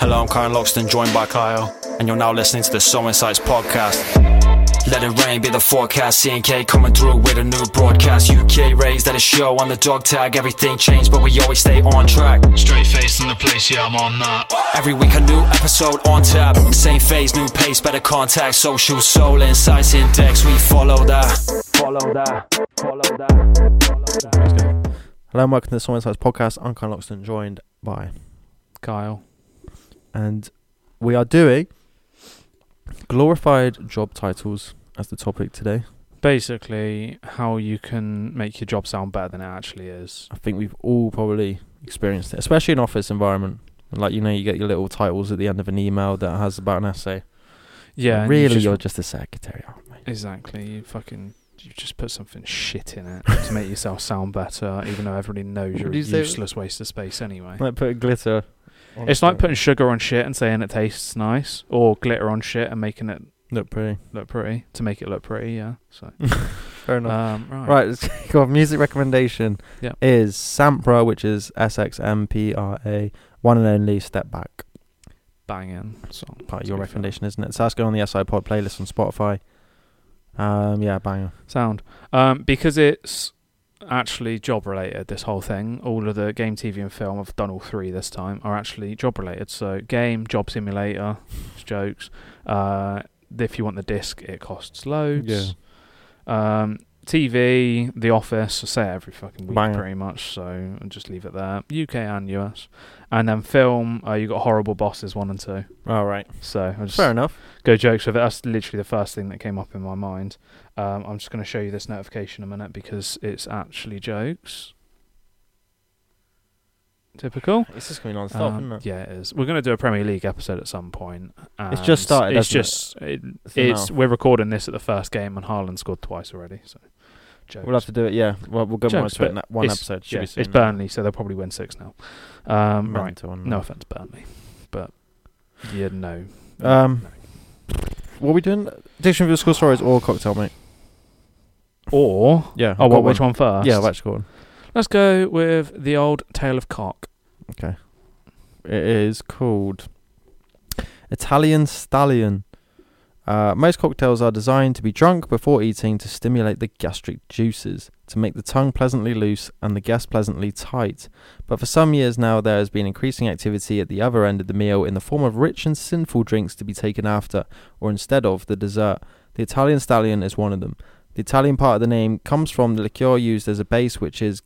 Hello, I'm Karen Loxton, joined by Kyle, and you're now listening to the Soul Insights podcast. Let it rain, be the forecast. CNK coming through with a new broadcast. UK raised at a show on the dog tag. Everything changed, but we always stay on track. Straight face in the place, yeah, I'm on that. Every week a new episode on tap. Same phase, new pace, better contact. Social soul insights index. We follow that. Follow that. Follow that. Follow that. Hello and welcome to the Soul Insights podcast. I'm Kyle Loxton, joined by, Kyle. And we are doing glorified job titles as the topic today. Basically, how you can make your job sound better than it actually is. I think we've all probably experienced it, especially in office environment. Like you know, you get your little titles at the end of an email that has about an essay. Yeah, and you really, just- you're just a secretary, aren't you? exactly. You fucking you just put something shit in it to make yourself sound better, even though everybody knows you're a do you say? useless waste of space anyway. Like put glitter. On It's like putting sugar on shit and saying it tastes nice, or glitter on shit and making it look pretty. look pretty to make it look pretty. Yeah. So Fair enough. um, right. Right, let's go. Music recommendation is Sampra, which is S X M P R A, one and only Step Back. Banging song. Part of your be fair. recommendation, isn't it? So that's going on the SI Pod playlist on Spotify. Um, yeah, banger. Sound. Um, because it's actually job related, this whole thing. All of the game, TV, and film, I've done all three this time, are actually job related. So, game, job simulator, jokes. Uh, if you want the disc, it costs loads. Um, TV, The Office, I say it every fucking week Banger. pretty much, so I'll just leave it there. UK and US. And then film, uh, you got Horrible Bosses 1 and 2. All right. So, I'll just Fair enough. go jokes with it. That's literally the first thing that came up in my mind. Um, I'm just going to show you this notification in a minute because it's actually jokes. Typical. It's just going on stop, Um, isn't it? yeah, it is. We're going to do a Premier League episode at some point. It's just started, It's it? just it, So it's we're recording this at the first game, and Haaland scored twice already. So jokes. We'll have to do it. Yeah. Well, we'll go more into it in that one it's- episode. Should yeah, be it's soon. Burnley, so they'll probably win six now. Um, right. One, No offense, Burnley, but yeah, no. Um, No. What are we doing? Dictionary of Obscure Sorrows or cocktail, mate? Or Yeah. oh, what? got Which one first? Yeah, I've actually got one. Let's go with the old tale of cock. Okay. It is called Italian Stallion. Uh, most cocktails are designed to be drunk before eating to stimulate the gastric juices, to make the tongue pleasantly loose and the gas pleasantly tight. But for some years now, there has been increasing activity at the other end of the meal in the form of rich and sinful drinks to be taken after, or instead of, the dessert. The Italian Stallion is one of them. The Italian part of the name comes from the liqueur used as a base, which is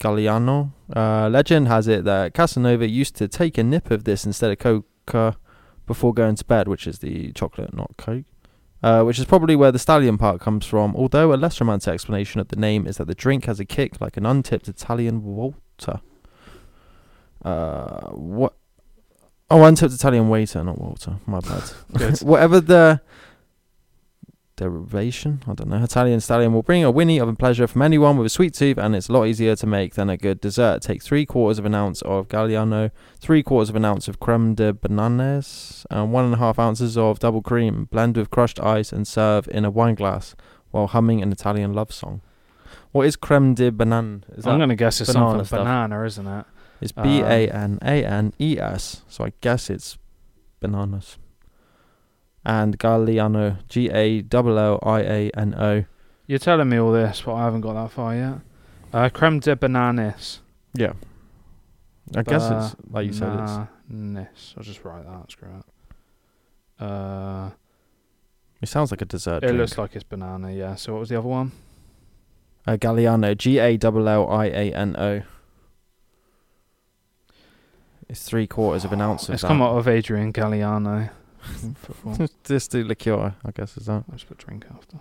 Galliano. Uh, legend has it that Casanova used to take a nip of this instead of Coca before going to bed, which is the chocolate, not Coke. Uh, which is probably where the stallion part comes from, although a less romantic explanation of the name is that the drink has a kick like an untipped Italian Walter. Uh, what? Oh, untipped Italian waiter, not Walter. My bad. Whatever the derivation, I don't know. Italian stallion will bring a whinny of pleasure from anyone with a sweet tooth, and it's a lot easier to make than a good dessert. Take three quarters of an ounce of Galliano, three quarters of an ounce of creme de bananes, and one and a half ounces of double cream. Blend with crushed ice and serve in a wine glass while humming an Italian love song. What is creme de banane? Is I'm going to guess it's banana something banana, isn't it? it's B A um, N A N E S, so I guess it's bananas. And Galliano, G A L L I A N O. You're telling me all this, but I haven't got that far yet. Uh, creme de bananas. Yeah. I guess it's like you said. It's Bananas. I'll just write that. Screw it. Uh, it sounds like a dessert. it drink. looks like it's banana. Yeah. So what was the other one? uh, Galliano, G A L L I A N O. It's three quarters of an ounce of It's that. come out of Adrian Galliano. Football. Just the liqueur, I guess is that. I'll just put drink after.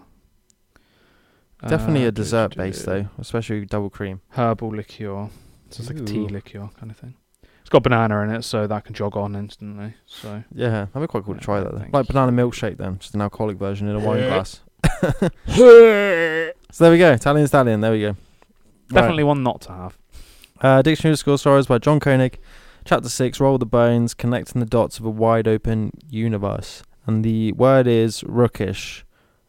Definitely Uh, a dessert do- base do- though, especially double cream. Herbal liqueur. So it's like a tea liqueur kind of thing. It's got banana in it, so that can jog on instantly. So Yeah, that'd be quite cool to try that. Though. Like banana milkshake then, just an alcoholic version in a wine glass. so there we go, Italian Stallion. There we go. Right. definitely one not to have. Uh, Dictionary of Obscure Sorrows by John Koenig. Chapter 6 Roll the Bones, Connecting the Dots of a Wide Open Universe. And the word is rookish.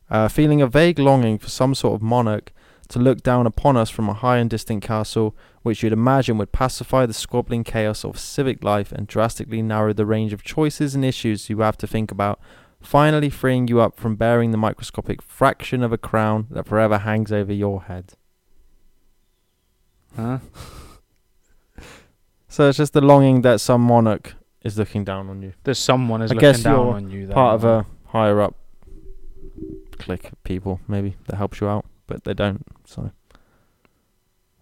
Uh, feeling a vague longing for some sort of monarch to look down upon us from a high and distant castle, which you'd imagine would pacify the squabbling chaos of civic life and drastically narrow the range of choices and issues you have to think about, finally freeing you up from bearing the microscopic fraction of a crown that forever hangs over your head. Huh? So it's just the longing that some monarch is looking down on you. There's someone is I looking guess down you're on you. There. Part of a higher up clique of people, maybe, that helps you out, but they don't, so.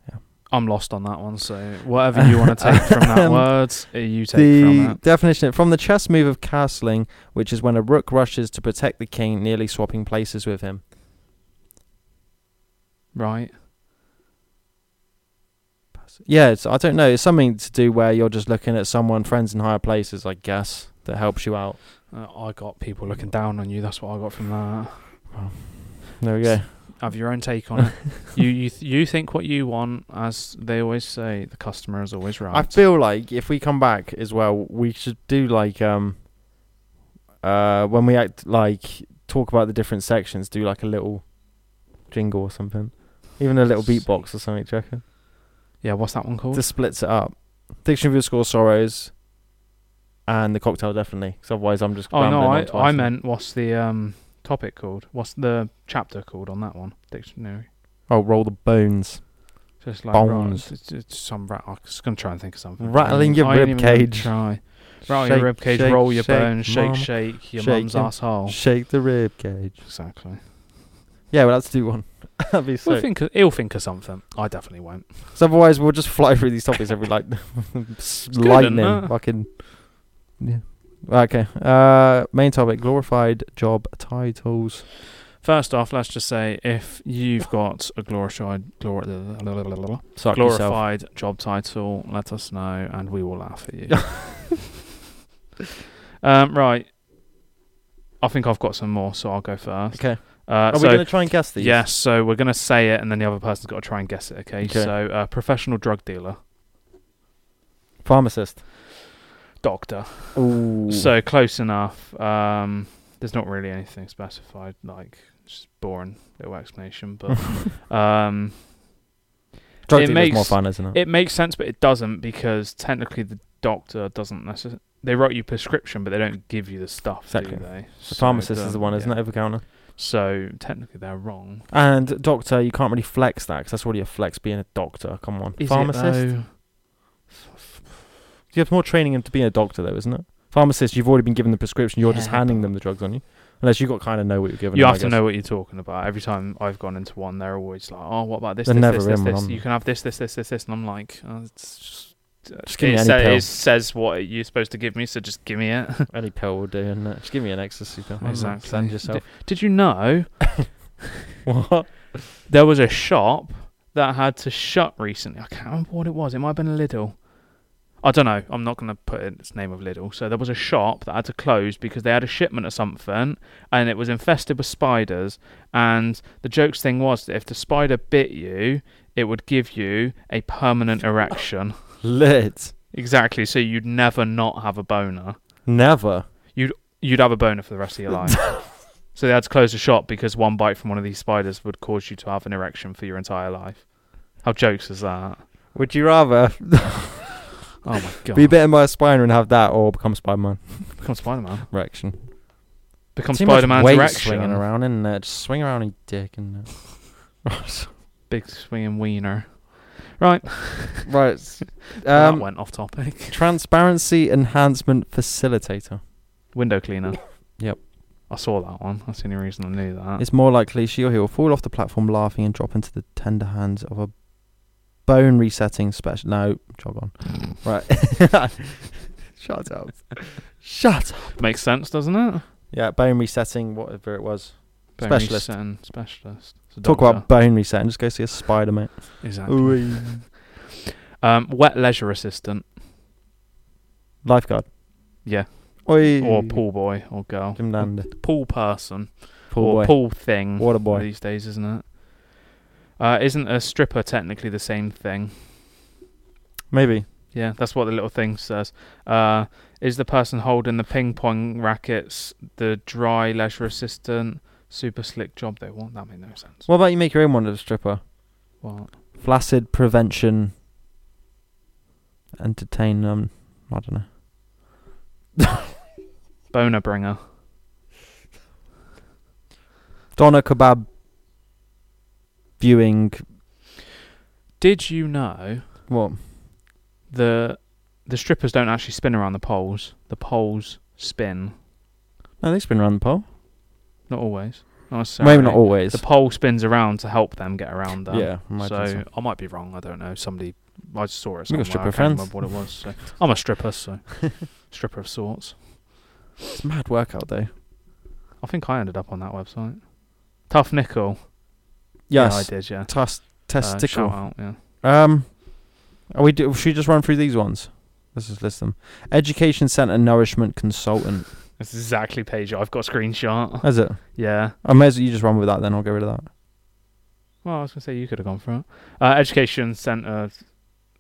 Yeah. I'm lost on that one. So whatever you want to take from that Um, word, uh, you take from the definition from the chess move of castling, which is when a rook rushes to protect the king, nearly swapping places with him. Right. Yeah, it's, I don't know. It's something to do where you're just looking at someone, friends in higher places, I guess, that helps you out. Uh, I got people looking down on you. That's what I got from that. There we go. Have your own take on it. you you th- you think what you want, as they always say. The customer is always right. I feel like if we come back as well, we should do like um, uh, when we act like talk about the different sections, do like a little jingle or something, even a little beatbox or something. Do? Yeah. What's that one called? Just splits it up. Dictionary of Obscure Sorrows, and the cocktail definitely. Because otherwise, I'm just. oh no, I. I meant what's the um topic called? What's the chapter called on that one? Dictionary. Oh, roll the bones. Just like right, Bones. it's, it's some rat. I was gonna try and think of something. Rattling your rib cage. Try. Rattle Shake, your rib cage. shake, roll your shake, bones. Shake, shake your Shake mum's asshole. Shake the rib cage. Exactly. Yeah, well, let's do one. That'd be We'll think of, he'll think of something. I definitely won't. So otherwise, we'll just fly through these topics every like lightning. Fucking yeah. Okay. Uh, main topic: glorified job titles. First off, let's just say if you've got a glorified glor- yourself. glorified job title, let us know and we will laugh at you. um, right. I think I've got some more, so I'll go first. Okay. Uh, Are so we gonna try and guess these? yes, so we're gonna say it, and then the other person's got to try and guess it. Okay. Okay. So, uh, professional drug dealer, Pharmacist. doctor. Ooh. So close enough. Um, there's not really anything specified, like just boring little explanation, but um, drug it makes- more fun, isn't it? it makes sense, but it doesn't because technically the doctor doesn't necessarily. They write you prescription, but they don't give you the stuff, Exactly. do they? the pharmacist is the one, isn't yeah. it? Over counter. So technically they're wrong. And doctor, you can't really flex that because that's already a flex being a doctor. Come on. Is it, Pharmacist. though? you have more training to be a doctor, though, isn't it? Pharmacist, you've already been given the prescription. You're just Yeah, handing them the drugs, aren't you? Unless you got kind of know what you're giving. You them, have to guess. know what you're talking about. Every time I've gone into one, they're always like, "Oh, what about this? They're this, never this, this, in this? You can have this, this, this, this, this," and I'm like, oh, "It's just." Just give me it, any sa- pill. it says what you're supposed to give me, so just give me it. Any pill will do, and just give me an ecstasy pill. I don't know, Exactly. Send yourself. Did you know what? there was a shop that had to shut recently? I can't remember what it was. It might have been a Lidl. I don't know. I'm not going to put in its name of Lidl. So there was a shop that had to close because they had a shipment of something and it was infested with spiders. And the jokes thing was that if the spider bit you, it would give you a permanent erection. Lit. exactly. So you'd never not have a boner. Never. You'd you'd have a boner for the rest of your life. so they had to close the shop because one bite from one of these spiders would cause you to have an erection for your entire life. How jokes is that? Would you rather Oh my god. be bitten by a spider and have that, or become Spider-Man? Become Spider Man. Erection. Become Too Spider Man's weight erection. swinging around in there. Just swing around your dick and. Uh, Big swinging wiener. Right. right. that Um, went off topic. transparency enhancement facilitator. Window cleaner. Yep. I saw that one. That's the only reason I knew that. It's more likely she or he will fall off the platform laughing and drop into the tender hands of a bone resetting special. No, jog on. right. Shut up. Shut up. Makes sense, doesn't it? Yeah, bone resetting, whatever it was. Bone Specialist. resetting Specialist. A Talk about bone reset and just go see a spider, mate. Exactly. Um, wet leisure assistant. Lifeguard. Yeah. Oi. Or pool boy or girl. Jim Dander. Pool person. Pool or boy. pool thing. Water boy. These days, isn't it? Uh, isn't a stripper technically the same thing? Maybe. Yeah, that's what the little thing says. Uh, is the person holding the ping pong rackets the dry leisure assistant? Super slick job they want. That made no sense. What about you make your own one as a stripper? What? Flaccid prevention. Entertain. Um, I don't know. Boner bringer. Doner kebab. Viewing. Did you know What? the the strippers don't actually spin around the poles? The poles spin. No, they spin around the pole. Not always. Not. Maybe not always. The pole spins around to help them get around there. yeah, I So, so. I might be wrong. I don't know. Somebody, I just saw it. Somewhere. got stripper I friends. remember what it was. So. I'm a stripper, so stripper of sorts. It's mad workout though. I think I ended up on that website. Tough nickel. Yes. Yeah, I did. Yeah. Tus- Uh, testicle. shout out, yeah. Um, are we do, should we just run through these ones? Let's just list them. Education Centre Nourishment Consultant. That's exactly page I've got a screenshot. Is it? Yeah. I may as well you just run with that then. I'll get rid of that. Well, I was gonna say you could have gone for it. Uh, education centre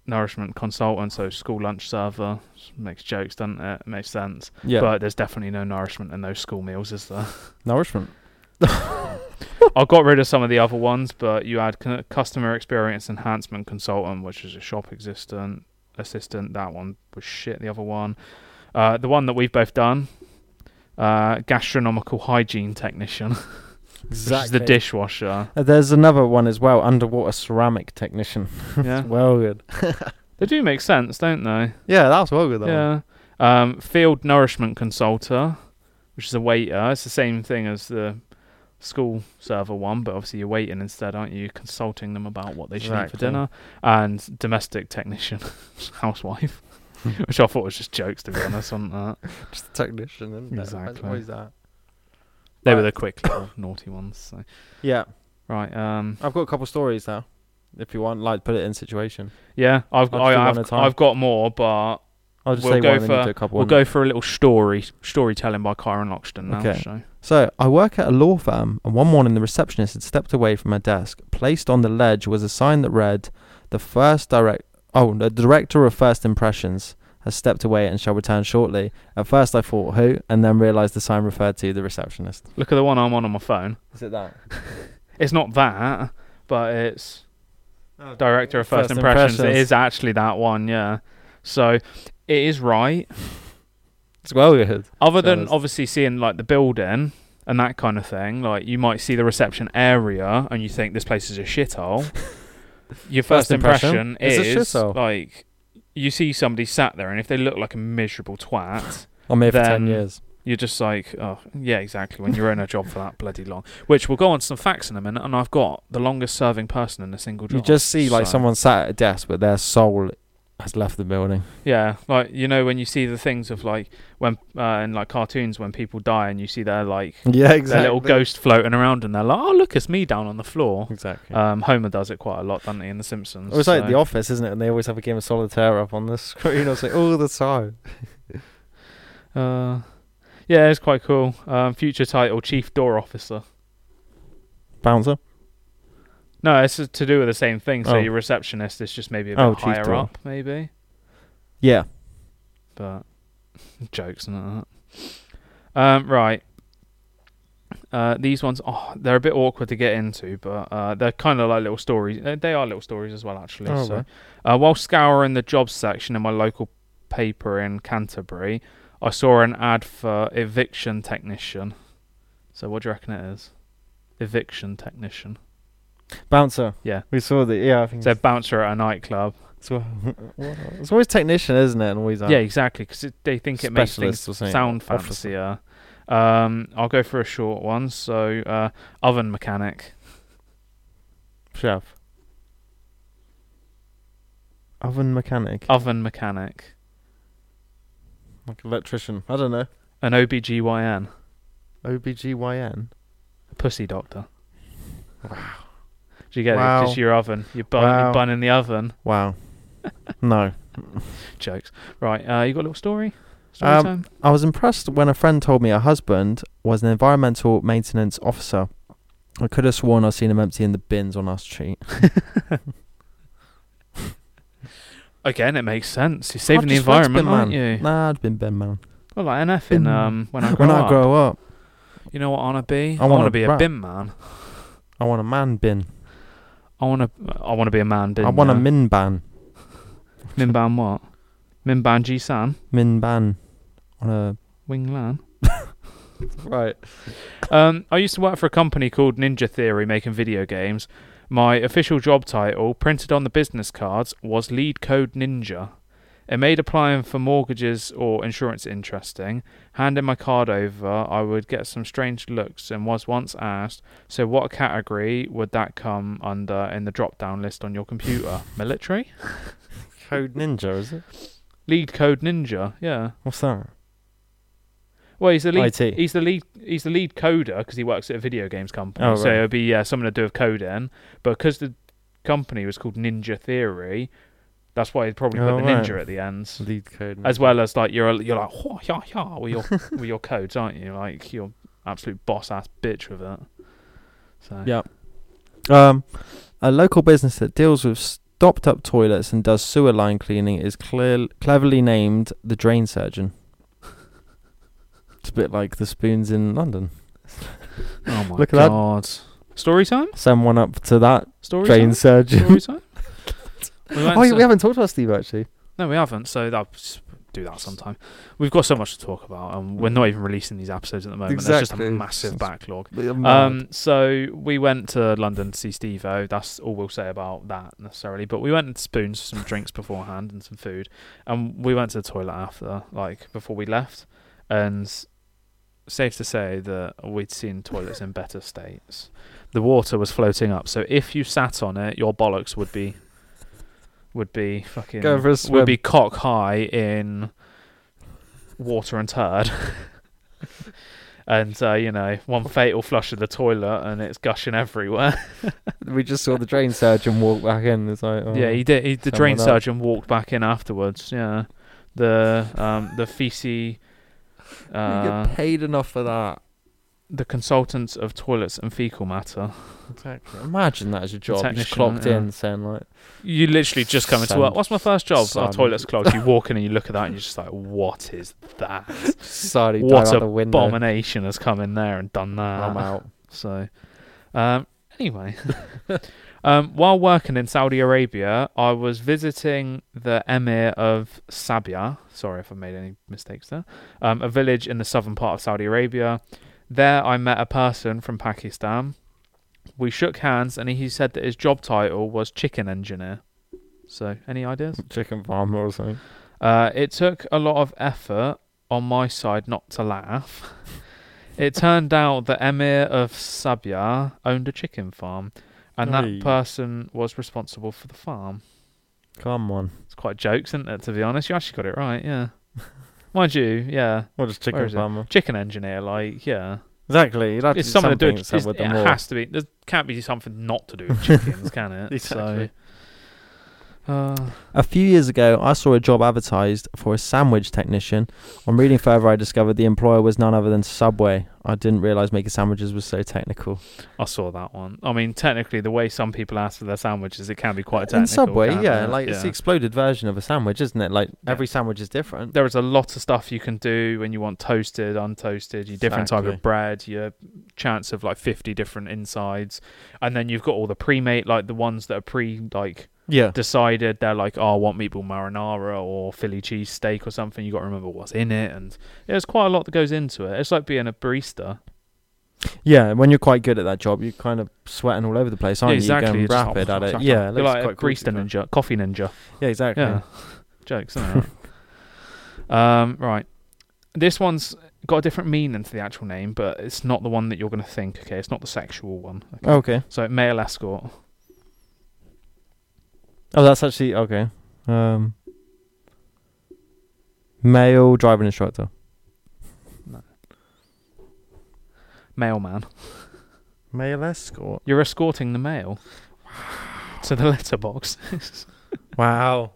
nourishment consultant, so school lunch server. Makes jokes, doesn't it? It makes sense. Yeah. But there's definitely no nourishment in those school meals, is there? Nourishment. I got rid of some of the other ones, but you had cu- customer experience enhancement consultant, which is a shop assistant. Assistant. That one was shit. The other one, uh, the one that we've both done, uh, gastronomical hygiene technician, which is the dishwasher. Uh, There's another one as well. Underwater ceramic technician. yeah, well good. they do make sense, don't they? Yeah, that's well good. That. Yeah. Um, field nourishment consultant, which is a waiter. It's the same thing as the school server one, but obviously you're waiting instead, aren't you? Consulting them about what they should eat for dinner. And domestic technician, housewife, which I thought was just jokes to be honest on that. Just a technician, isn't it? Exactly. What is that? They were the quick little naughty ones. So. Yeah, Right. Um. I've got a couple stories now. If you want, like, put it in situation. Yeah. I've I'll I just do one have, at a time. I've got more, but I'll just We'll say go one, then you for- do a couple. we'll and- go for a little story storytelling by Kyron Loxton now. Okay. So. So, I work at a law firm, and one morning the receptionist had stepped away from her desk. Placed on the ledge was a sign that read, "The first direct oh, the director of first impressions has stepped away and shall return shortly." At first, I thought who, and then realised the sign referred to the receptionist. Look at the one I'm on on my phone. Is it that? It's not that, but it's oh, director of first, impressions. It is actually that one, yeah. So it is right. It's well good. Other than Jealous. obviously seeing like the building and that kind of thing, like you might see the reception area and you think this place is a shithole. Your first, First impression, impression, it's a is oh. like you see somebody sat there and if they look like a miserable twat, I'm here for ten years. you're just like, oh yeah, exactly. When you're in a job for that bloody long, which we'll go on to some facts in a minute, and I've got the longest serving person in a single job. You just see like so- someone sat at a desk, but their soul has left the building. Yeah, like you know when you see the things of like when uh, in like cartoons when people die and you see their like Yeah, their little ghost floating around and they're like, oh look, it's me down on the floor. Exactly. Um, Homer does it quite a lot, doesn't he, in The Simpsons? It was like The Office, isn't it? And they always have a game of solitaire up on the screen. I was like, all the time. Uh, yeah, it's quite cool. Um, future title: Chief Door Officer. Bouncer. No, it's to do with the same thing. So Oh. your receptionist is just maybe a bit Oh, higher up, maybe. Yeah. But jokes and that. Um, right. Uh, these ones, oh, they're a bit awkward to get into, but uh, they're kind of like little stories. Uh, They are little stories as well, actually. Oh, so, right. uh, while scouring the jobs section in my local paper in Canterbury, I saw an ad for eviction technician. So, what do you reckon it is? Eviction technician. Bouncer. Yeah. We saw the. Yeah, I think. So, bouncer at a nightclub. it's, it's always technician, isn't it? And always. Yeah, exactly, because they think it makes things Specialist or something, sound officer. fancier. Um, I'll go for a short one. So, uh, oven mechanic. Chef. Oven mechanic. Oven mechanic. Like electrician. I don't know. An OBGYN. OBGYN. A pussy doctor. Wow. Do you get Wow. it? Just your oven. Your bun, Wow. your bun in the oven. Wow. no. Jokes. Right. Uh, you got a little story? Story Um, time? I was impressed when a friend told me her husband was an environmental maintenance officer. I could have sworn I've seen him emptying the bins on our street. Again, it makes sense. You're saving the just like to environment, aren't you? Nah, I'd been bin man. Well, like NF in um, when I grow when up. I grow up, You know what I want to be? I wanna to be a rap. bin man. I want a man bin. I want to. I want to be a man. I want a min ban. Minban what? Minban G San Min ban. On a Wing Lan. right. Um, I used to work for a company called Ninja Theory, making video games. My official job title, printed on the business cards, was Lead Code Ninja. It made applying for mortgages or insurance interesting. Handing my card over, I would get some strange looks and was once asked, So, what category would that come under in the drop down list on your computer? Military? Code Ninja, is it? Lead Code Ninja, yeah. What's that? Well, he's the lead. IT. He's the lead. He's the lead coder because he works at a video games company. Oh, So it'd be yeah, something to do with coding. But because the company was called Ninja Theory, that's why he probably put Oh, the right. ninja at the end. Lead code. As well as like you're a- you're like "Hwah, yeah yeah with your with your codes, aren't you? Like you're absolute boss ass bitch with it. So Yeah. Um, a local business that deals with stopped up toilets and does sewer line cleaning is clear, cleverly named the Drain Surgeon. It's a bit like the spoons in London. Oh my Look at that. god. Story time. Someone up to that Story Drain time. Surgeon. Story time. We oh, to- we haven't talked about Steve actually. No, we haven't. So that do that sometime. We've got so much to talk about, and we're not even releasing these episodes at the moment. There's just a massive backlog. Um, so we went to London to see Steve-O. That's all we'll say about that necessarily. But we went and spoons for some drinks beforehand and some food, and we went to the toilet after, like before we left. And safe to say that we'd seen toilets in better states. The water was floating up, so if you sat on it, your bollocks would be would be fucking Go for a would be cock high in water and turd. and uh, you know, one fatal flush of the toilet and it's gushing everywhere. we just saw the Drain Surgeon walk back in. It's like, oh. yeah, he did. He, the drain surgeon walked back in afterwards. Yeah, the um the feces. You Uh, get paid enough for that. The consultants of toilets and fecal matter. Exactly. Imagine that as your job. You just clocked yeah. in saying like, You literally just come into work. What's my first job? Our toilet's closed. You walk in and you look at that and you're just like, what is that? sorry, what abomination has come in there and done that? I'm out. So, um, anyway, um, while working in Saudi Arabia, I was visiting the Emir of Sabia. Sorry if I made any mistakes there. Um, a village in the southern part of Saudi Arabia. There, I met a person from Pakistan. We shook hands, and he said that his job title was chicken engineer. So, any ideas? Chicken farmer or something. Uh, it took a lot of effort on my side not to laugh. it turned out that Emir of Sabia owned a chicken farm, and Hey. that person was responsible for the farm. Come on. It's quite jokes, isn't it? To be honest, you actually got it right. Yeah, mind you, yeah. Is just chicken farmer? Chicken engineer, like yeah, Exactly. You'd have to it's do something to do. something With, with it all. has to be. There can't be something not to do with chickens, can it? Exactly. So, uh, A few years ago, I saw a job advertised for a sandwich technician. On reading further, I discovered the employer was none other than Subway. I didn't realise making sandwiches was so technical. I saw that one. I mean, technically, the way some people ask for their sandwiches, it can be quite technical. In Subway, yeah, it? like it's the exploded version of a sandwich, isn't it? Like Yeah. every sandwich is different. there is a lot of stuff you can do when you want toasted, untoasted, your different type of bread, your chance of like 50 different insides. And then you've got all the pre-made, like the ones that are pre like Yeah. decided. They're like, oh, I want meatball marinara or Philly cheese steak or something. You got to remember what's in it. And there's quite a lot that goes into it. It's like being a barista. Yeah, when you're quite good at that job, you're kind of sweating all over the place, aren't yeah, exactly. you? You're Going just rapid at it. "Shut Yeah, it You're like a cool, barista fair. ninja, coffee ninja. Yeah, exactly. Yeah. Jokes, isn't um, right. This one's got a different meaning to the actual name, but it's not the one that you're going to think. Okay, it's not the sexual one. Okay. Okay. So male escort. Oh, that's actually okay. Um, male driving instructor. No. Mailman. Male escort. You're escorting the mail to the letterbox. Wow.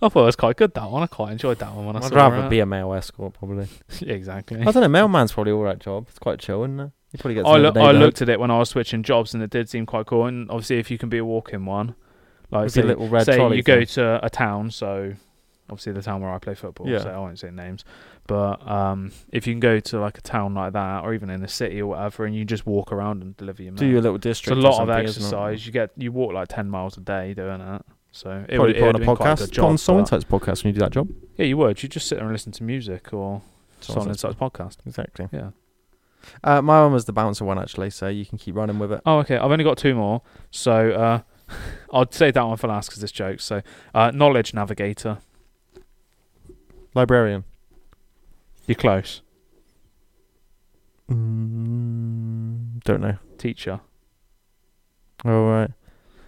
I thought it was quite good that one. I quite enjoyed that one when I I'd saw rather it. be a male escort, probably. Yeah, exactly. I don't know. Mailman's probably all right job. It's quite chill, isn't it? You probably get. I, know loo- the I looked at it when I was switching jobs, and it did seem quite cool. And obviously, if you can be a walk-in one, like With your say, little red say trolley you go to a town, so Obviously, the town where I play football, Yeah. so I won't say names. But um, if you can go to like a town like that, or even in a city or whatever, and you just walk around and deliver your Do your little it's district. a lot of something, isn't it? exercise. You get you walk like ten miles a day doing it. So it Probably would, it put on a podcast. Put job. on but- Insights podcast when you do that job. yeah, you would. You just sit there and listen to music or Insights. Insights podcast. Exactly. Yeah. Uh, my one was the bouncer one actually, so you can keep running with it. Oh, okay. I've only got two more, so uh, I'll save that one for last because it's jokes. So, uh, knowledge navigator. Librarian. You're close. Mm, don't know. Teacher. All right.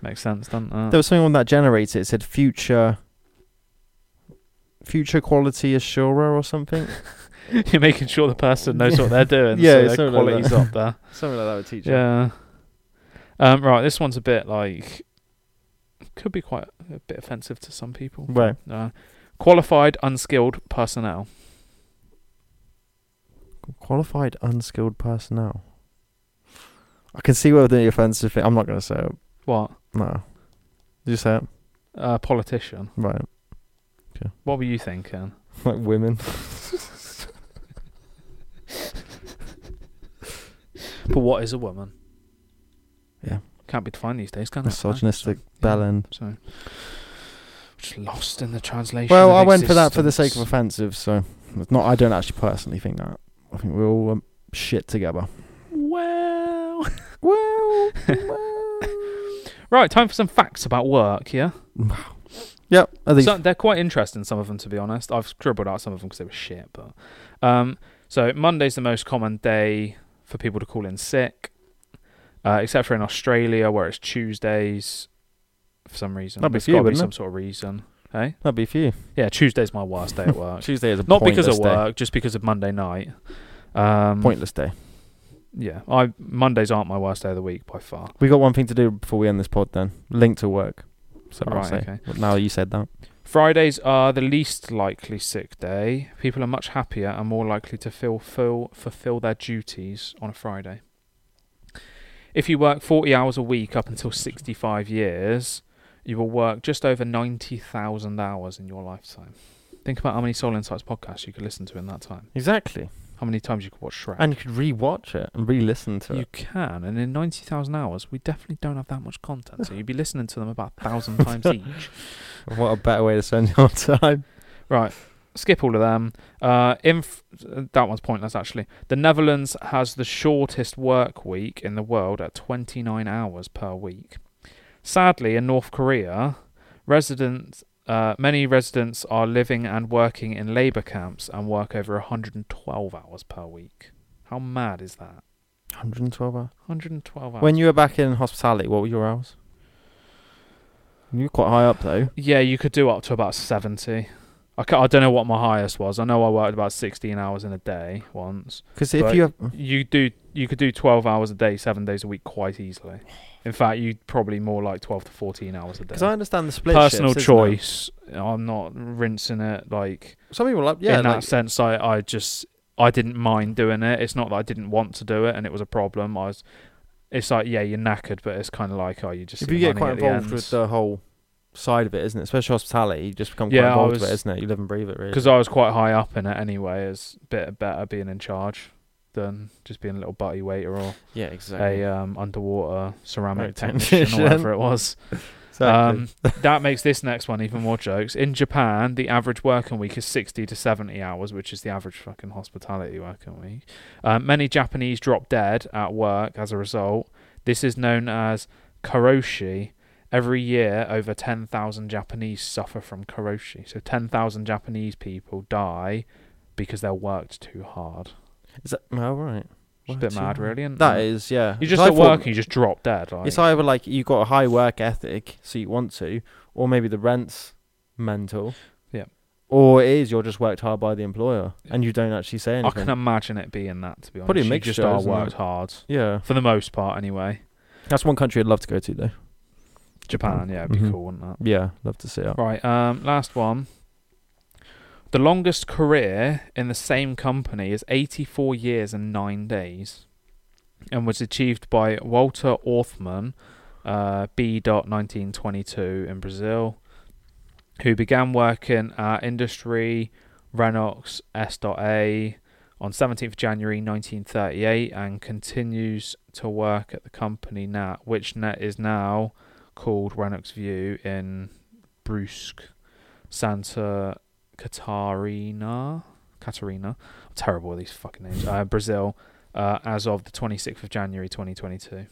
Makes sense, doesn't it? There was something on that generator. It said future. Future quality assurer or something. You're making sure the person knows what they're doing. Yeah, so their something like quality's up there. something like that with teacher. Yeah. Um, right, this one's a bit like could be quite a bit offensive to some people. Right. Uh, qualified, unskilled personnel. Qualified unskilled personnel. I can see where the offensive thing. I'm not going to say it. What? No. Did you say it? Uh, politician. Right. Okay. What were you thinking? Like women. But what is a woman? Yeah. Can't be defined these days, can it? Misogynistic So, yeah. So, just lost in the translation. Well, I went for that for the sake of offensive, so it's not. I don't actually personally think that. I think we're all um, shit together. Well. Well, Right, time for some facts about work. Yeah. yep. I think So they're quite interesting. Some of them, to be honest. I've scribbled out some of them because they were shit. But um, so Monday's the most common day for people to call in sick, uh, except for in Australia where it's Tuesdays for some reason. That'd be There's you, got to be some it? sort of reason. Hey, that'd be for you. yeah, Tuesday's my worst day at work. Tuesday is a Not because of pointless day. work, just because of Monday night. Um, Pointless day. Yeah, I Mondays aren't my worst day of the week by far. We got one thing to do before we end this pod. Then link to work. So I'll Right, say. okay. Well, Now you said that. Fridays are the least likely sick day. People are much happier and more likely to fulfill fulfill their duties on a Friday. If you work 40 hours a week up until 65 years, you will work just over 90,000 hours in your lifetime. Think about how many Soul Insights podcasts you could listen to in that time. Exactly. How many times you could watch Shrek. And you could re-watch it and re-listen to you it. You can, and in 90,000 hours, we definitely don't have that much content. So you'd be listening to them about a thousand times each. What a better way to spend your time. Right. Skip all of them. Uh, inf- that one's pointless, actually. The Netherlands has the shortest work week in the world at 29 hours per week. Sadly, in North Korea, residents, uh, many residents are living and working in labour camps and work over 112 hours per week. How mad is that? 112 hours. 112 hours. When you were back in hospitality, what were your hours? You were quite high up though. Yeah, you could do up to about 70. I, I don't know what my highest was. I know I worked about 16 hours in a day once. Because if you have, You do you could do 12 hours a day, 7 days a week quite easily. In fact, you'd probably more like 12 to 14 hours a day. because I understand the split. Personal shifts, choice. I'm not rinsing it like Some people like yeah, in that like, sense I I just I didn't mind doing it. It's not that I didn't want to do it and it was a problem. I was it's like yeah, you're knackered, but it's kind of like oh, you just if you get quite involved with the whole side of it, isn't it? Especially hospitality, you just become quite Yeah, involved with it, isn't it? You live and breathe it, really. because I was quite high up in it anyway. It's a bit better being in charge than just being a little butty waiter or yeah, exactly. a um, underwater ceramic Right, technician, or whatever it was. exactly. Um, that makes this next one even more jokes. In Japan, the average working week is 60 to 70 hours, which is the average fucking hospitality working week. Um, many Japanese drop dead at work as a result. This is known as karoshi. Every year, over 10,000 Japanese suffer from karoshi. So 10,000 Japanese people die because they're worked too hard. Is that oh, right? It's a bit mad, really. Isn't That it? is, yeah. You just at work and you just drop dead. Like. It's either like you've got a high work ethic, so you want to, or maybe the rent's mental. Yeah. Or it is you're just worked hard by the employer and you don't actually say anything. I anything. can imagine it being that, to be honest. Probably a you mixture, just are isn't it? worked hard. yeah. For the most part, anyway. That's one country I'd love to go to though. Japan, yeah, it'd be Mhm. cool, wouldn't it? Yeah, love to see it. Right, um, last one. The longest career in the same company is 84 years and 9 days and was achieved by Walter Orthmann, uh, B. 1922 in Brazil. who began working at Industry Renaux S.A. on 17th January 1938 and continues to work at the company now, which net is now called RenauxView in Brusque, Santa Catarina. Catarina. I'm terrible with these fucking names. Uh, Brazil, uh, as of the 26th of January 2022.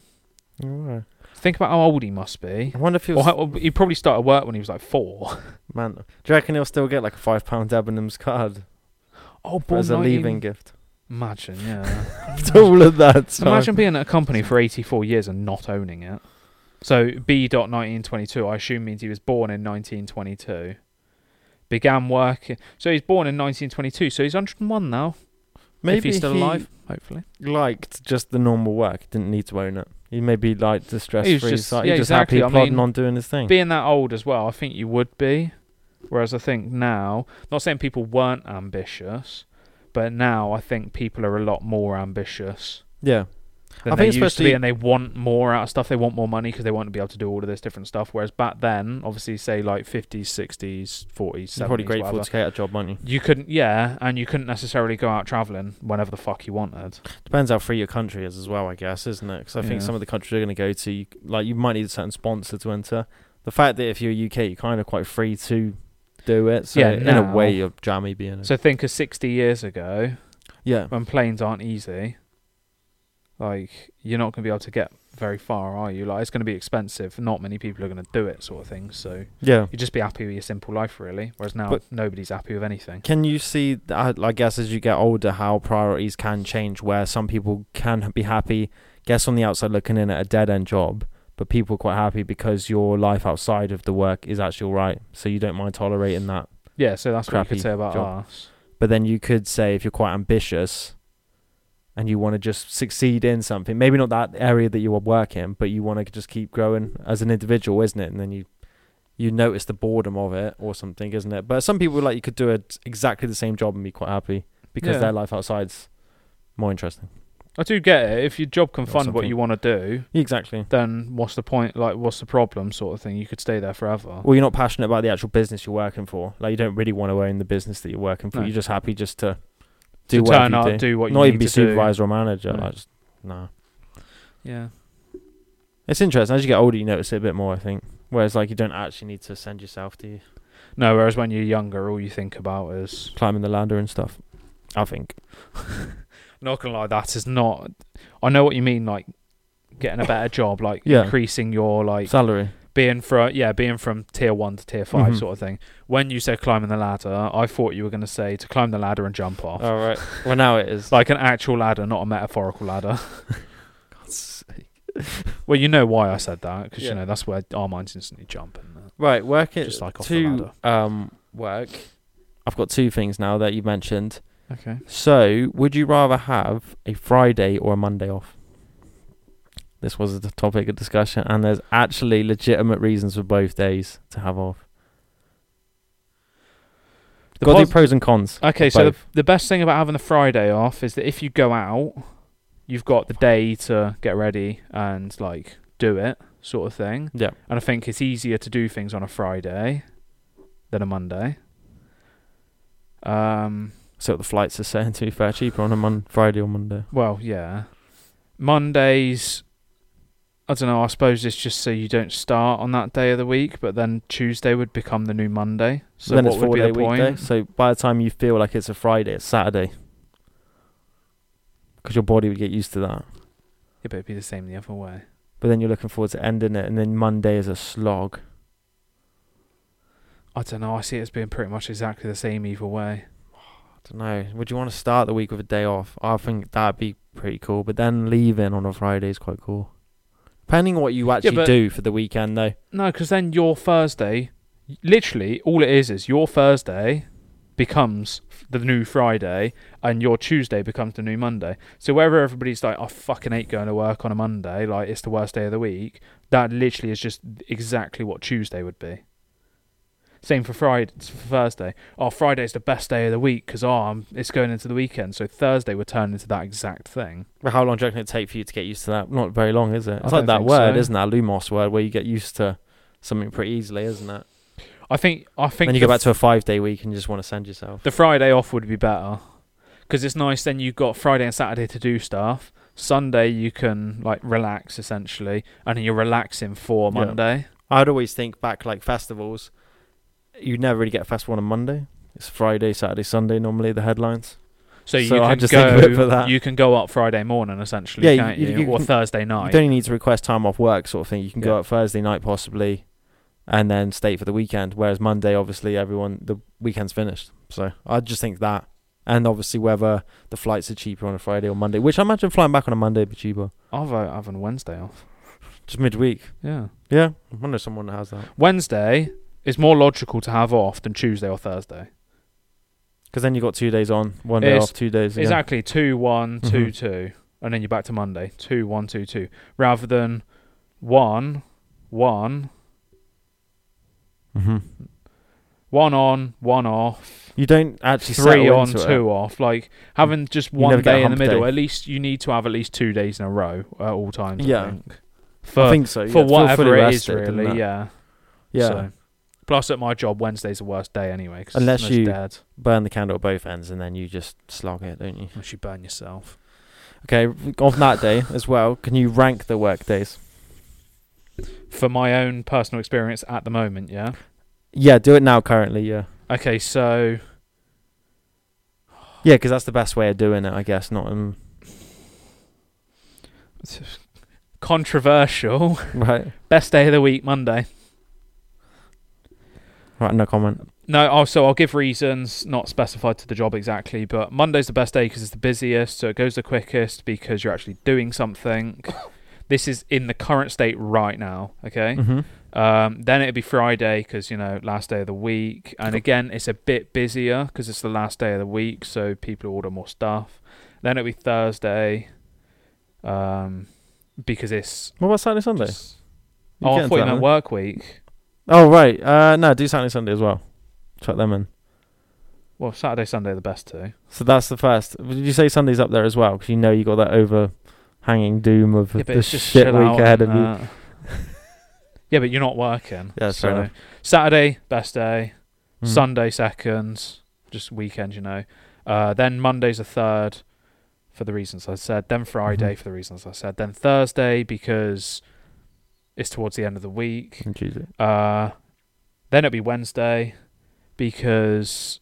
Alright. Think about how old he must be. I wonder if he Or was. how, he probably started work when he was like four. man, do you reckon he'll still get like a five pound Debenhams card Oh, born as a 19 leaving gift? Imagine, yeah. All of that, time. Imagine being at a company for 84 years and not owning it. So B. dot 1922, I assume means he was born in 1922. Began working. So he's born in 1922. So he's 101 now. maybe if he's still he alive, hopefully. liked just the normal work. Didn't need to own it. He maybe liked the stress free just- side. yeah, just exactly. happy I plodding mean, on doing his thing. Being that old as well, I think you would be. Whereas I think now, not saying people weren't ambitious, but now I think people are a lot more ambitious yeah, I think especially- be, and they want more out of stuff. They want more money because they want to be able to do all of this different stuff. Whereas back then, obviously, say like 50s, 60s, 40s, you're 70s, probably grateful whatever, to get a job, aren't you? you couldn't, yeah, and you couldn't necessarily go out traveling whenever the fuck you wanted. Depends how free your country is as well, I guess, isn't it? Because I think Yeah. some of the countries you're going to go to, you, like you might need a certain sponsor to enter. The fact that if you're UK, you're kind of quite free to do it. So Yeah, in a way, you're jammy being it. So think of 60 years ago yeah, when planes aren't easy. Like you're not going to be able to get very far, are you? Like it's going to be expensive. Not many people are going to do it, sort of thing. So yeah. you just be happy with your simple life, really. Whereas now But- nobody's happy with anything. Can you see, that, I guess, as you get older, how priorities can change? Where some people can be happy, guess on the outside looking in at a dead end job, but people are quite happy because your life outside of the work is actually all right. So you don't mind tolerating that. Yeah, so that's what you could say about job. us. But then you could say if you're quite ambitious and you want to just succeed in something, maybe not that area that you are working, but you want to just keep growing as an individual, isn't it? And then you you notice the boredom of it or something, isn't it? But some people like you could do it exactly the same job and be quite happy because Yeah. their life outside's more interesting. I do get it. If your job can fund what you want to do, Exactly. then what's the point? Like, what's the problem, sort of thing? You could stay there forever. Well, you're not passionate about the actual business you're working for. Like you don't really want to own the business that you're working for. No. You're just happy just to to do whatever turn you up, do. do, what you not need even be to do. supervisor or manager. No. Like just, no. Yeah. It's interesting. As you get older, you notice it a bit more, I think. Whereas, like, you don't actually need to send yourself to No, whereas when you're younger, all you think about is climbing the ladder and stuff. I think. not gonna lie. That is not. I know what you mean. Like getting a better job, like Yeah. increasing your like Salary. Being from yeah being from tier one to tier 5 Mhm. sort of thing. When you said climbing the ladder, I thought you were gonna say to climb the ladder and jump off, All right. well, now it is. like an actual ladder, not a metaphorical ladder. God's sake. well, you know why I said that because Yeah. you know that's where our minds instantly jump. And, uh, Right. Work it Just like off the to ladder. um work. I've got two things now that you mentioned. okay. So, would you rather have a Friday or a Monday off? This was the topic of discussion, and there's actually legitimate reasons for both days to have off. The Got pos- do pros and cons. Okay, so the, the best thing about having the Friday off is that if you go out, you've got the day to get ready and like do it, sort of thing. yeah, And I think it's easier to do things on a Friday than a Monday. Um, so the flights are saying to be fair cheaper on a mon- Friday or Monday. well, yeah. Mondays, I don't know. I suppose it's just so you don't start on that day of the week, but then Tuesday would become the new Monday. So then what it's would be day the point? weekday. So by the time you feel like it's a Friday, it's Saturday. Because your body would get used to that. Yeah, but it'd be the same the other way. But then you're looking forward to ending it, and then Monday is a slog. I don't know. I see it as being pretty much exactly the same either way. I don't know. Would you want to start the week with a day off? I think that'd be pretty cool. But then leaving on a Friday is quite cool. Depending on what you actually but- do for the weekend, though. No, because then your Thursday, literally, all it is is your Thursday becomes the new Friday, and your Tuesday becomes the new Monday. So wherever everybody's like, "I fucking hate going to work on a Monday," like it's the worst day of the week. That literally is just exactly what Tuesday would be. Same for Friday, for Thursday. Oh, Friday's the best day of the week because oh, I'm, it's going into the weekend. So Thursday would turn into that exact thing. But how long do you reckon it take for you to get used to that? Not very long, is it? I It's like that word, so. isn't that Lumos word, where you get used to something pretty easily, isn't it? I think I think Then you go back to a five day week and you just want to send yourself. the Friday off would be better because it's nice. Then you've got Friday and Saturday to do stuff. Sunday you can like relax essentially, and then you're relaxing for Yeah. Monday. I'd always think back like festivals. You never really get a festival on a Monday. It's Friday, Saturday, Sunday normally the headlines. So you So I can just go. think of it for that. You can go up Friday morning essentially, Yeah, can't you- you? you or can- Thursday night. You don't need to request time off work, sort of thing. You can go up Thursday night possibly, and then stay for the weekend. Whereas Monday, obviously, everyone the weekend's finished. So I just think that, and obviously whether the flights are cheaper on a Friday or Monday, which I imagine flying back on a Monday would be cheaper, I'll vote having uh, Wednesday off. just midweek. Yeah, Yeah, I know someone that has that Wednesday is more logical to have off than Tuesday or Thursday. because then you got two days on, one day It's- off, two days. again. Exactly two one two Mhm. two, and then you're back to Monday two one two two, rather than one one hmm one on one off. You don't actually Three settle on, into it. two off. Like having just one get a day in the hump middle. day. At least you need to have at least two days in a row at all times. Yeah. I think. For I think so. You for have to feel whatever it is, rested and really. that. Yeah. Yeah. So, plus, at my job, Wednesday's the worst day anyway. 'cause Unless you- dead. Burn the candle at both ends and then you just slog it, don't you? unless you burn yourself. Okay, on that day as well, can you rank the work days? For my own personal experience at the moment, yeah. Yeah, do it now currently, yeah. Okay, so Yeah, because that's the best way of doing it, I guess. Not um, controversial. right, Best day of the week, Monday. Right. No comment. No, also I'll give reasons not specified to the job exactly, but Monday's the best day because it's the busiest, so it goes the quickest because you're actually doing something. This is in the current state right now, okay? Mm-hmm. Um, then it'd be Friday because you know last day of the week, and again it's a bit busier because it's the last day of the week, so people order more stuff. Then it'll be Thursday, um, because it's. What about Saturday, Sunday? just- oh, I thought you meant work week. Oh right. Uh, no, do Saturday, Sunday as well. Chuck them in. Well, Saturday, Sunday are the best two. So that's the first. Did you say Sunday's up there as well? Because you know you got that overhanging doom of Yeah, the shit week ahead of you. yeah, but you're not working. Yeah, so. Saturday, best day. Mm. Sunday, second. Just weekend, you know. Uh, then Monday's a third, for the reasons I said. Then Friday Mhm. for the reasons I said. Then Thursday because it's towards the end of the week. And Tuesday. Uh, then it'll be Wednesday because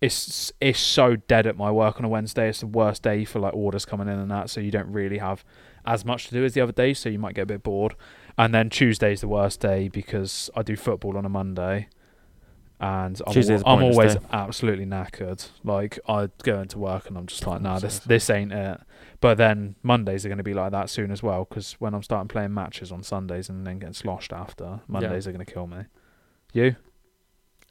it's it's so dead at my work on a Wednesday. It's the worst day for like orders coming in and that, so you don't really have as much to do as the other days, so you might get a bit bored. And then Tuesday's the worst day because I do football on a Monday. And I'm, Tuesday's al- a I'm always day. absolutely knackered. Like I go into work and I'm just like, nah, this this ain't it. But then Mondays are going to be like that soon as well because when I'm starting playing matches on Sundays and then getting sloshed after, Mondays are going to kill me. You?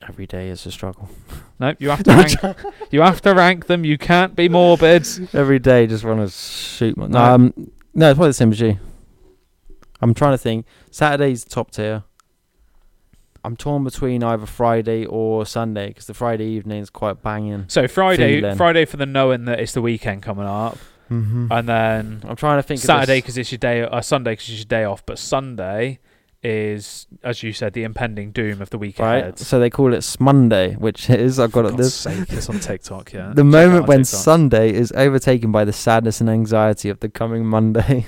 Every day is a struggle. No, you have to rank. you have to rank them. You can't be morbid. Every day, just want to shoot. My, no, No. um, no, it's probably the same as you. I'm trying to think. Saturday's top tier. I'm torn between either Friday or Sunday because the Friday evening is quite banging. So Friday, Feeling. Friday for the knowing that it's the weekend coming up, Mm-hmm. and then I'm trying to think. Saturday because it's your day. Uh, Sunday because it's your day off. But Sunday is, as you said, the impending doom of the weekend. right. So they call it Smonday, which is I've got it. This sake, it's on TikTok. Yeah. the Check moment when TikTok. Sunday is overtaken by the sadness and anxiety of the coming Monday.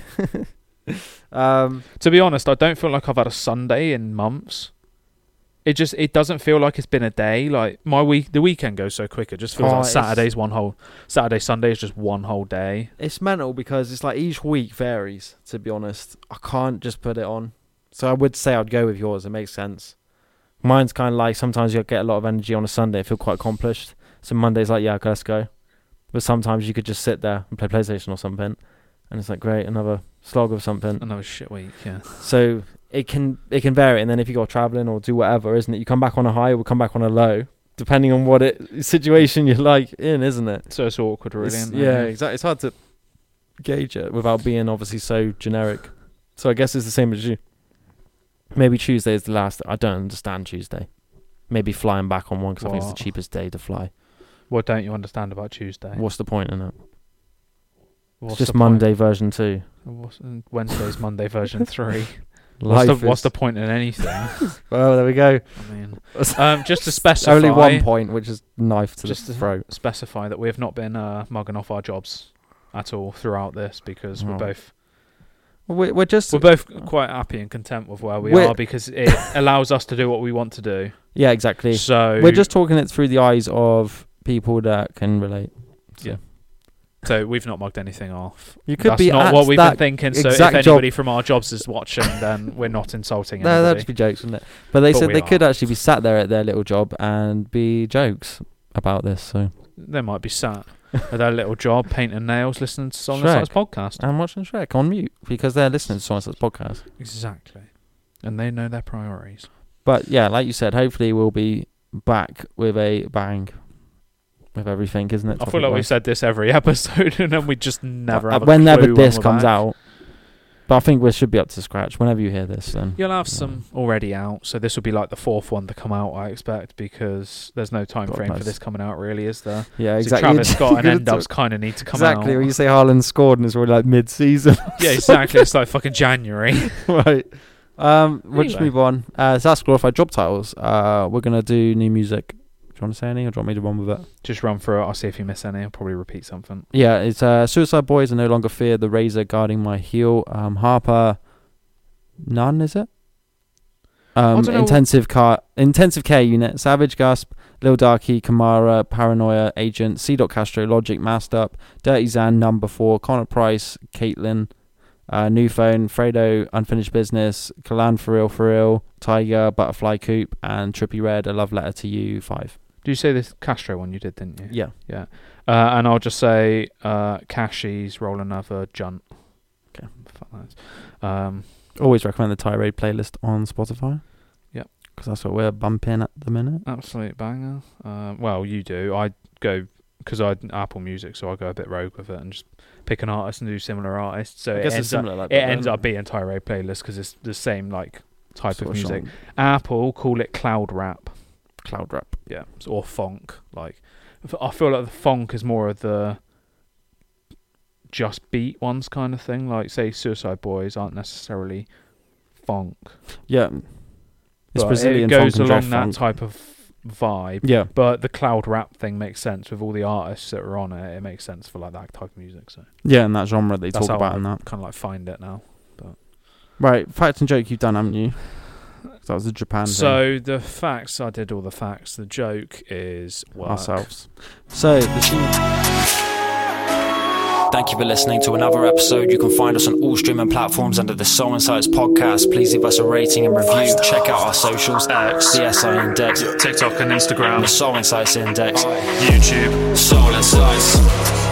um, To be honest, I don't feel like I've had a Sunday in months. It just it doesn't feel like it's been a day. Like my week, the weekend goes so quick. It just feels Oh, like Saturday's one whole Saturday, Sunday is just one whole day. it's mental because it's like each week varies. To be honest, I can't just put it on. So I would say I'd go with yours. It makes sense. Mine's kind of like sometimes you get a lot of energy on a Sunday, feel quite accomplished. So Monday's like, yeah, okay, let's go. But sometimes you could just sit there and play PlayStation or something, and it's like great, another slog of something. Another shit week. Yeah. So it can it can vary, and then if you go traveling or do whatever, isn't it? You come back on a high or come back on a low, depending on what it situation you're like in, isn't it? So it's awkward, really. It's- isn't it? yeah, exactly. It's hard to gauge it without being obviously so generic. So I guess it's the same as you. Maybe Tuesday is the last. I don't understand Tuesday. Maybe flying back on one because I think it's the cheapest day to fly. What don't you understand about Tuesday? What's the point in it? What's it's just point? Monday version two. What's- Wednesday's Monday version three. What's the, what's the point in anything? Well, there we go. I mean, um, just to specify, Only one point, which is knife to Just the to- throat. specify that we have not been uh, mugging off our jobs at all throughout this because we're both We're, we're just we're both quite happy and content with where we are because it allows us to do what we want to do. yeah, exactly. So We're just talking it through the eyes of people that can relate. So. Yeah. So we've not mugged anything off. You could That's be not what we've been thinking. So if exact job- anybody from our jobs is watching, then we're not insulting anybody. No, that'd just be jokes, wouldn't it? But they But said we they could are. actually be sat there at their little job and be jokes about this. So They might be sat at their little job, painting nails, listening to and Shrek. Size podcast. I'm watching Shrek on mute because they're listening to Science podcast. Exactly. And they know their priorities. But yeah, like you said, hopefully we'll be back with a bang with everything, isn't it? I feel like we've said this every episode, and then we just never Uh, have whenever this comes back. out. But I think we should be up to scratch whenever you hear this. Then You'll have some already out, so this will be like the fourth one to come out, I expect, because there's no time God frame for this coming out, really, is there? yeah, So exactly. Travis Scott and End Ups kind of need to come exactly. out. Exactly. When you say Haaland scored and it's already like mid-season, yeah, exactly. it's like fucking January. right? Um, we'll just Anyway. move on. Uh, so that's glorified job titles. Uh, we're gonna do new music. Do you want to say any, or do you want me to run with it? Just run through it. I'll see if you miss any. I'll probably repeat something. Yeah, it's uh, Suicide Boys and No Longer Fear, The Razor Guarding My Heel, um, Harper, none is it? Um, intensive car, intensive care unit, Savage Gasp, Lil Darkie, Kamara, Paranoia, Agent, C. Dot Castro, Logic, Masked Up, Dirty Zan, Number Four, Connor Price, Caitlin, uh, New Phone, Fredo, Unfinished Business, Kalan For Real For Real, Tiger, Butterfly Coop, and Trippie Redd, A Love Letter to You Five. Did you say this Castro one you did, didn't you? Yeah, Yeah. Uh, and I'll just say uh, Cashies, roll another junt. Okay. Fuck that. Um, always recommend the Tirade playlist on Spotify. Yep. because that's what we're bumping at the minute. absolute banger. Uh, well, you do. I go because I Apple Music, so I go a bit rogue with it and just pick an artist and do similar artists. So I it guess it's ends, up, like it ends up being tirade playlist because it's the same like type Sort of music. song. Apple call it cloud rap. cloud rap. Yeah, or funk. Like, I feel like the funk is more of the just beat ones kind of thing. Like, say, Suicide Boys aren't necessarily funk. Yeah, it's but Brazilian It goes along that funk. type of vibe. Yeah, But the cloud rap thing makes sense with all the artists that are on it. It makes sense for like that type of music. So yeah, in that genre they that's talk about I in that. kind of like find it now. But Right, fact and joke you've done, haven't you? That was a Japan thing. So the facts, I did all the facts. The joke is work. ourselves. So the scene- Thank you for listening to another episode. You can find us on all streaming platforms under the Soul Insights podcast. Please leave us a rating and review. Check out our socials at CSI Index, TikTok and Instagram, the Instagram, Soul Insights Index, YouTube. Soul Insights.